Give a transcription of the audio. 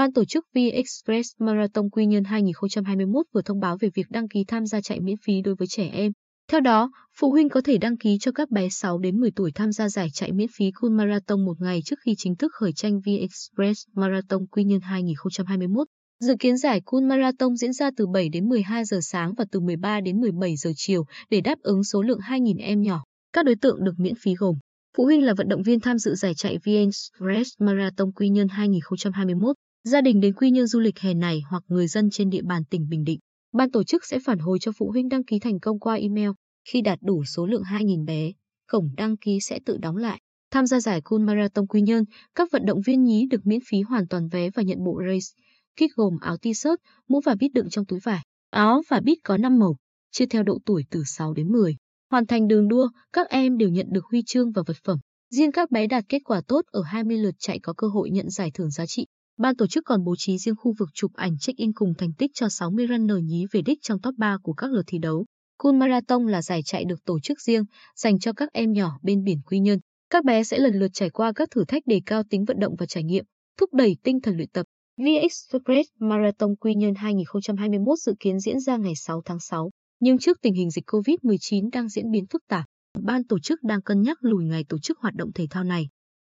Ban tổ chức V-Express Marathon Quy Nhơn 2021 vừa thông báo về việc đăng ký tham gia chạy miễn phí đối với trẻ em. Theo đó, phụ huynh có thể đăng ký cho các bé 6 đến 10 tuổi tham gia giải chạy miễn phí Cool Marathon một ngày trước khi chính thức khởi tranh V-Express Marathon Quy Nhơn 2021. Dự kiến giải Cool Marathon diễn ra từ 7 đến 12 giờ sáng và từ 13 đến 17 giờ chiều để đáp ứng số lượng 2.000 em nhỏ. Các đối tượng được miễn phí gồm Phụ huynh là vận động viên tham dự giải chạy VN Express Marathon Quy Nhơn 2021, gia đình đến Quy Nhơn du lịch hè này hoặc người dân trên địa bàn tỉnh Bình Định. Ban tổ chức sẽ phản hồi cho phụ huynh đăng ký thành công qua email. Khi đạt đủ số lượng 2.000 bé, cổng đăng ký sẽ tự đóng lại. Tham gia giải Cool Marathon Quy Nhơn, các vận động viên nhí được miễn phí hoàn toàn vé và nhận bộ race kit gồm áo t-shirt, mũ và bít đựng trong túi vải. Áo và bít có 5 màu, chia theo độ tuổi từ 6 đến 10. Hoàn thành đường đua, các em đều nhận được huy chương và vật phẩm. Riêng các bé đạt kết quả tốt ở 20 lượt chạy có cơ hội nhận giải thưởng giá trị. Ban tổ chức còn bố trí riêng khu vực chụp ảnh check-in cùng thành tích cho 60 runner nhí về đích trong top 3 của các lượt thi đấu. Cool Marathon là giải chạy được tổ chức riêng, dành cho các em nhỏ bên biển Quy Nhơn. Các bé sẽ lần lượt trải qua các thử thách đề cao tính vận động và trải nghiệm, thúc đẩy tinh thần luyện tập. VX Express Marathon Quy Nhơn 2021 dự kiến diễn ra ngày 6 tháng 6. Nhưng trước tình hình dịch COVID-19 đang diễn biến phức tạp, ban tổ chức đang cân nhắc lùi ngày tổ chức hoạt động thể thao này.